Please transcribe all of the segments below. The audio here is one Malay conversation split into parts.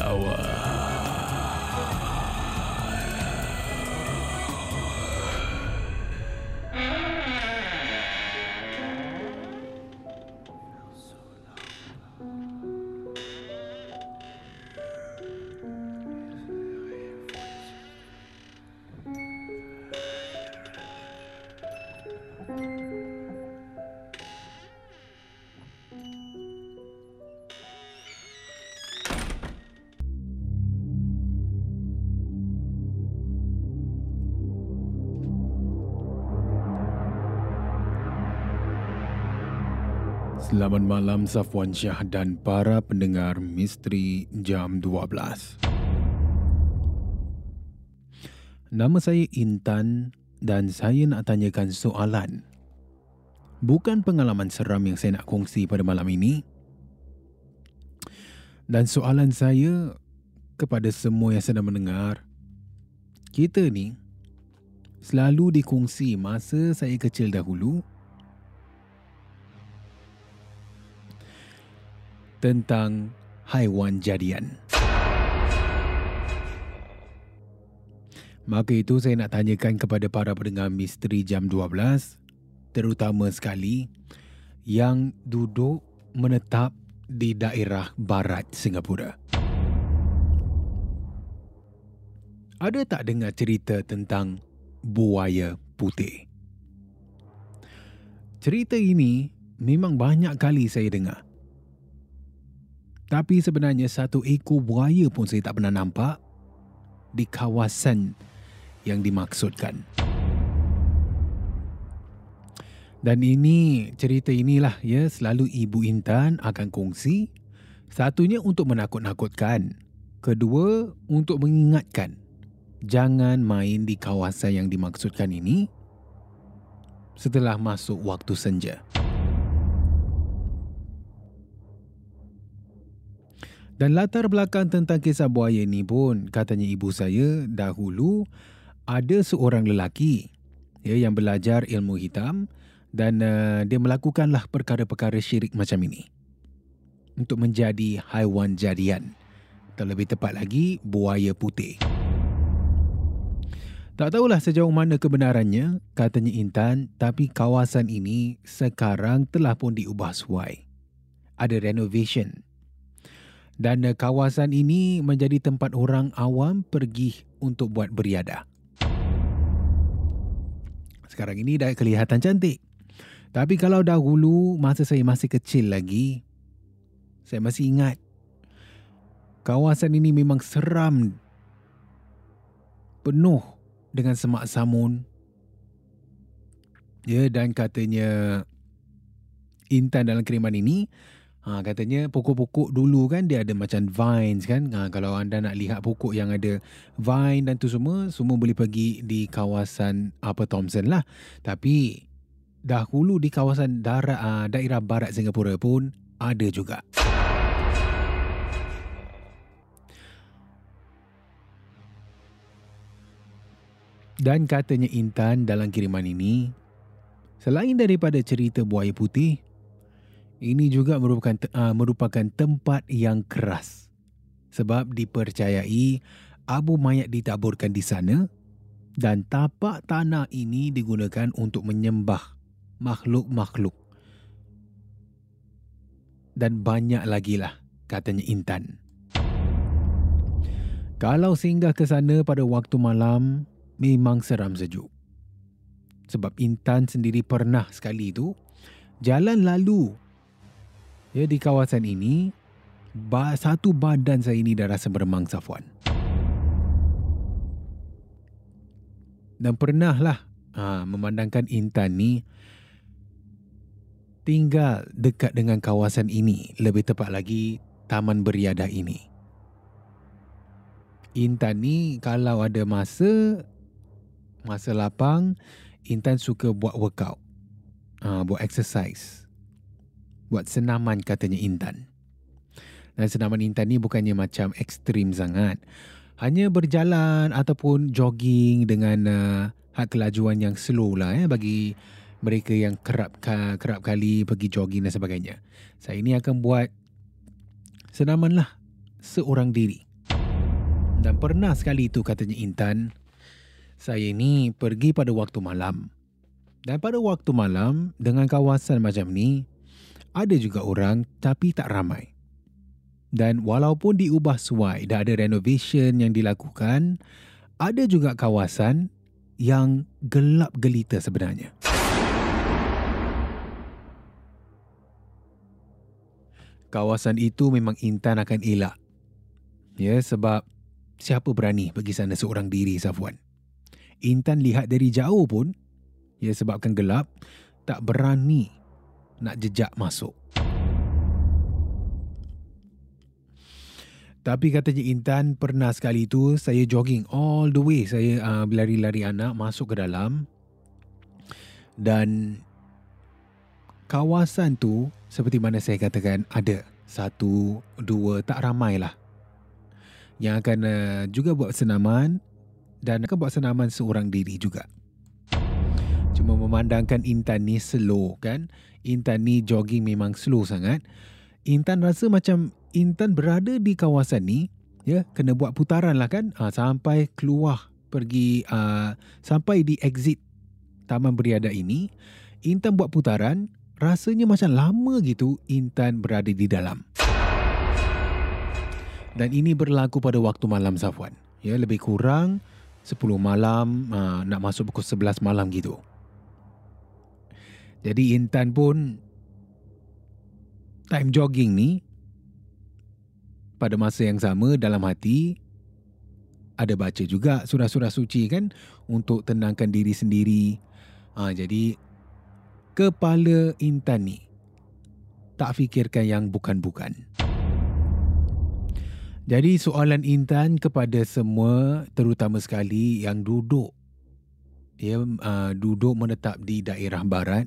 flower. Uh, Selamat malam Safwan Syah dan para pendengar Misteri Jam 12. Nama saya Intan dan saya nak tanyakan soalan. Bukan pengalaman seram yang saya nak kongsi pada malam ini. Dan soalan saya kepada semua yang sedang mendengar. Kita ni selalu dikongsi masa saya kecil dahulu tentang haiwan jadian. Maka itu saya nak tanyakan kepada para pendengar misteri jam 12, terutama sekali yang duduk menetap di daerah barat Singapura. Ada tak dengar cerita tentang buaya putih? Cerita ini memang banyak kali saya dengar. Tapi sebenarnya satu ekor buaya pun saya tak pernah nampak di kawasan yang dimaksudkan. Dan ini cerita inilah ya selalu Ibu Intan akan kongsi. Satunya untuk menakut-nakutkan. Kedua untuk mengingatkan jangan main di kawasan yang dimaksudkan ini setelah masuk waktu senja. Dan latar belakang tentang kisah buaya ini pun katanya ibu saya dahulu ada seorang lelaki ya yang belajar ilmu hitam dan uh, dia melakukanlah perkara-perkara syirik macam ini untuk menjadi haiwan jadian atau lebih tepat lagi buaya putih. Tak tahulah sejauh mana kebenarannya, katanya Intan, tapi kawasan ini sekarang telah pun diubah suai. Ada renovation dan kawasan ini menjadi tempat orang awam pergi untuk buat beriadah. Sekarang ini dah kelihatan cantik. Tapi kalau dahulu masa saya masih kecil lagi, saya masih ingat kawasan ini memang seram. Penuh dengan semak samun. Ya dan katanya Intan dalam kiriman ini Ha, katanya pokok-pokok dulu kan dia ada macam vines kan. Ha, kalau anda nak lihat pokok yang ada vine dan tu semua, semua boleh pergi di kawasan Upper Thompson lah. Tapi dahulu di kawasan daerah, uh, daerah barat Singapura pun ada juga. Dan katanya Intan dalam kiriman ini, selain daripada cerita buaya putih, ini juga merupakan uh, merupakan tempat yang keras. Sebab dipercayai abu mayat ditaburkan di sana dan tapak tanah ini digunakan untuk menyembah makhluk-makhluk. Dan banyak lagi lah katanya Intan. Kalau singgah ke sana pada waktu malam, memang seram sejuk. Sebab Intan sendiri pernah sekali tu jalan lalu ya di kawasan ini satu badan saya ini dah rasa beremang Safwan. Dan pernahlah ha, memandangkan Intan ni tinggal dekat dengan kawasan ini, lebih tepat lagi Taman Beriadah ini. Intan ni kalau ada masa masa lapang Intan suka buat workout. Uh, buat exercise. Buat senaman katanya Intan. Dan senaman Intan ni bukannya macam ekstrim sangat. Hanya berjalan ataupun jogging dengan uh, had kelajuan yang slow lah eh, bagi mereka yang kerap kerap kali pergi jogging dan sebagainya. Saya ini akan buat senaman lah seorang diri. Dan pernah sekali itu katanya Intan, saya ini pergi pada waktu malam. Dan pada waktu malam dengan kawasan macam ni, ada juga orang tapi tak ramai. Dan walaupun diubah suai, dah ada renovation yang dilakukan, ada juga kawasan yang gelap gelita sebenarnya. Kawasan itu memang Intan akan elak. Ya, sebab siapa berani pergi sana seorang diri, Safwan? Intan lihat dari jauh pun, ya sebabkan gelap, tak berani nak jejak masuk. Tapi katanya Intan pernah sekali itu saya jogging all the way. Saya uh, berlari-lari anak masuk ke dalam. Dan kawasan tu seperti mana saya katakan ada satu, dua, tak ramai lah. Yang akan uh, juga buat senaman dan akan buat senaman seorang diri juga. Cuma memandangkan Intan ni slow kan. Intan ni jogging memang slow sangat. Intan rasa macam Intan berada di kawasan ni ya kena buat putaran lah kan ha, sampai keluar pergi uh, sampai di exit taman beriadah ini Intan buat putaran rasanya macam lama gitu Intan berada di dalam dan ini berlaku pada waktu malam Safwan ya lebih kurang 10 malam uh, nak masuk pukul 11 malam gitu. Jadi Intan pun time jogging ni pada masa yang sama dalam hati ada baca juga surah-surah suci kan untuk tenangkan diri sendiri. Ha, jadi kepala Intan ni tak fikirkan yang bukan-bukan. Jadi soalan Intan kepada semua terutama sekali yang duduk ya uh, duduk menetap di daerah barat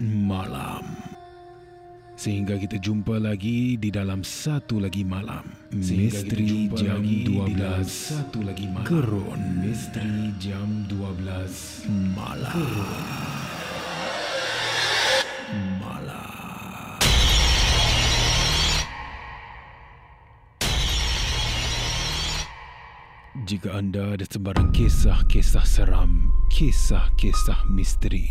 Malam. Sehingga kita jumpa lagi di dalam satu lagi malam. Misteri Jam 12 satu lagi malam. Gerun Misteri Jam 12 Malam. Gerun. Jika anda ada sebarang kisah-kisah seram, kisah-kisah misteri,